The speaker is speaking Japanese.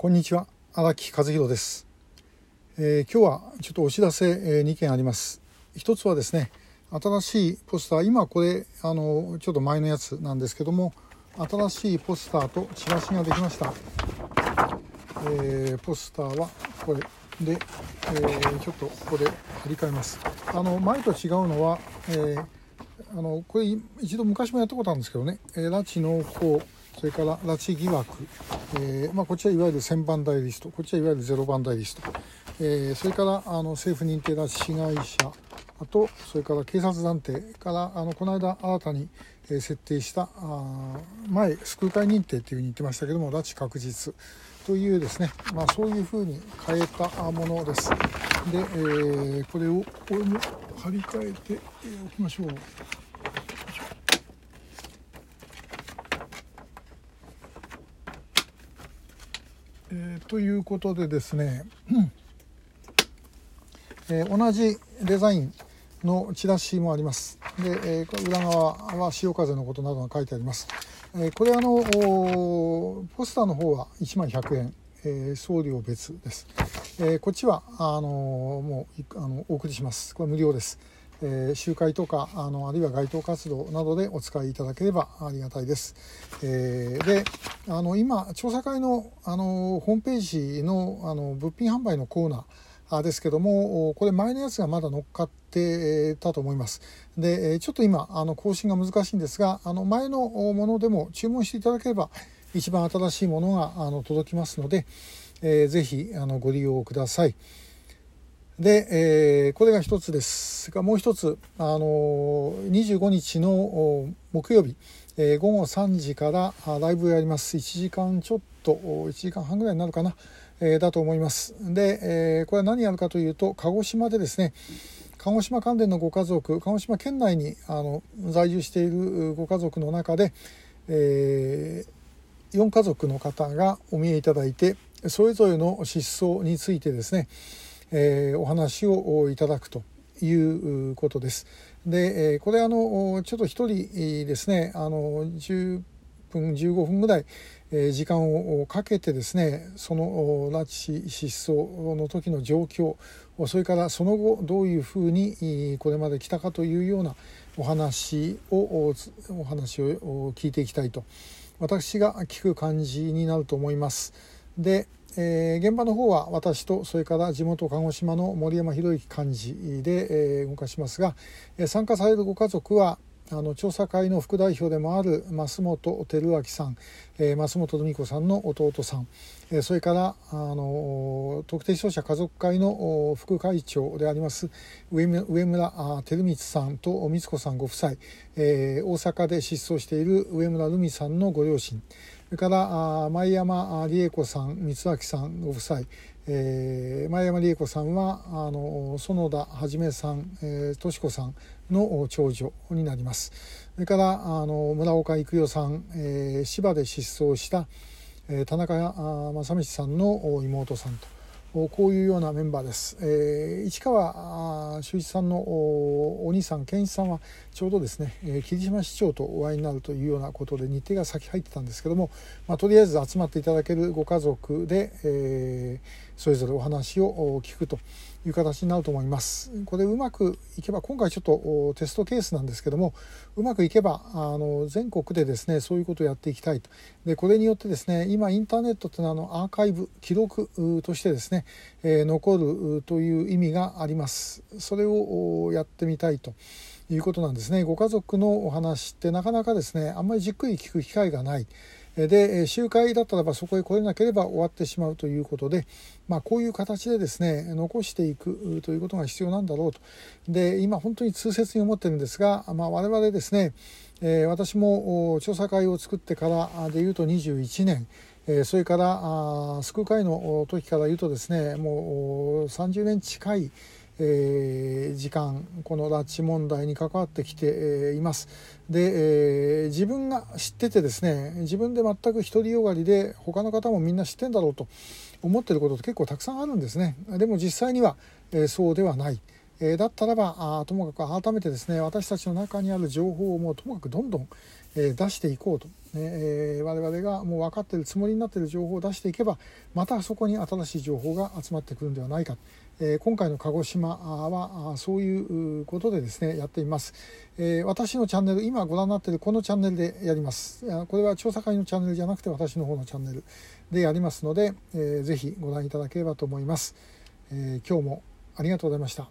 こんにちは荒木和弘です、えー、今日はちょっとお知らせ、えー、2件あります。一つはですね新しいポスター今これあのちょっと前のやつなんですけども新しいポスターとチラシができました、えー、ポスターはこれで、えー、ちょっとここで貼り替えます。あの前と違うのは、え、あのこれ一度昔もやったことあるんですけどね、え拉致濃厚それから拉致疑惑、えーまあ、こっちはいわゆる1000番台リストこっちはいわゆる0番台リスト、えー、それからあの政府認定拉致被害者あとそれから警察団体からあのこの間新たに、え、設定したあ前救う会認定というふうに言ってましたけども拉致確実というですね、まあ、そういうふうに変えたものです。で、えー、これをこれも張り替えておきましょう。えー、ということでですね、えー、同じデザインのチラシもあります。で、えー、裏側は潮風のことなどが書いてあります。えー、これあのポスターの方は1枚100円、えー、送料別です。えー、こっちはあのもうあのお送りします。これ無料です。えー、集会とかあのあるいは街頭活動などでお使いいただければありがたいです。えー、であの今調査会のあのホームページのあの物品販売のコーナーですけどもこれ前のやつがまだ乗っかってたと思います。でちょっと今あの更新が難しいんですがあの前のものでも注文していただければ一番新しいものがあの届きますので、えー、ぜひあのご利用ください。で、えー、これが一つです。がもう一つ、あのー、25日の木曜日、えー、午後3時からライブをやります。1時間ちょっと1時間半ぐらいになるかな、えー、だと思います。で、えー、これは何やるかというと鹿児島でですね鹿児島関連のご家族鹿児島県内にあの在住しているご家族の中で、えー、4家族の方がお見えいただいてそれぞれの失踪についてですねえー、お話をいただくということです。で、えこれあのちょっと一人ですねあの10分15分ぐらい、え時間をかけてですねその拉致失踪の時の状況それからその後どういうふうにこれまで来たかというようなお話をお話を聞いていきたいと私が聞く感じになると思います。でえー、現場の方は私とそれから地元鹿児島の森山博之幹事で、えー、動かしますが、えー、参加されるご家族はあの調査会の副代表でもある増本照明さん、えー、増本美子さんの弟さん、えー、それからあの特定商社家族会の副会長であります上村照光さんと光子さんご夫妻、えー、大阪で失踪している上村留美さんのご両親それから前山理恵子さん光明さんご夫妻、えー、前山理恵子さんはあの園田はさん、えー、敏子さんの長女になりますそれからあの村岡育代さん、えー、芝で失踪した、えー、田中正道さんの妹さんと。こういうようなメンバーです。えー、市川修一さんのお兄さん健一さんはちょうどですね、えー、霧島市長とお会いになるというようなことで日程が先入ってたんですけども、まあ、とりあえず集まっていただけるご家族で、えー、それぞれお話を聞くという形になると思います。これうまくいけば今回ちょっとテストケースなんですけどもうまくいけばあの全国でですねそういうことをやっていきたいとでこれによってですね今インターネットというのはあのアーカイブ記録としてですね、えー、残るという意味があります。それをやってみたいと。いうことなんですねご家族のお話ってなかなかですねあんまりじっくり聞く機会がないで集会だったらばそこへ来れなければ終わってしまうということで、まあ、こういう形でですね残していくということが必要なんだろうと。で今本当に痛切に思ってるんですが、まあ、我々ですね、え、私も調査会を作ってからでいうと21年それから救う会の時から言うとですねもう30年近いえー、時間この拉致問題に関わってきています。で、えー、自分が知っててですね自分で全く独りよがりで他の方もみんな知ってんだろうと思ってることって結構たくさんあるんですね。でも実際には、えー、そうではない。え、だったらばあともかく改めてですね私たちの中にある情報をもうともかくどんどん、え、出していこうと、えー、我々がもう分かっているつもりになっている情報を出していけばまたそこに新しい情報が集まってくるんではないか、え、今回の鹿児島はそういうことでですねやっています、え、私のチャンネル今ご覧になっているこのチャンネルでやります。これは調査会のチャンネルじゃなくて私の方のチャンネルでやりますので、えー、ぜひご覧いただければと思います、え、今日もありがとうございました。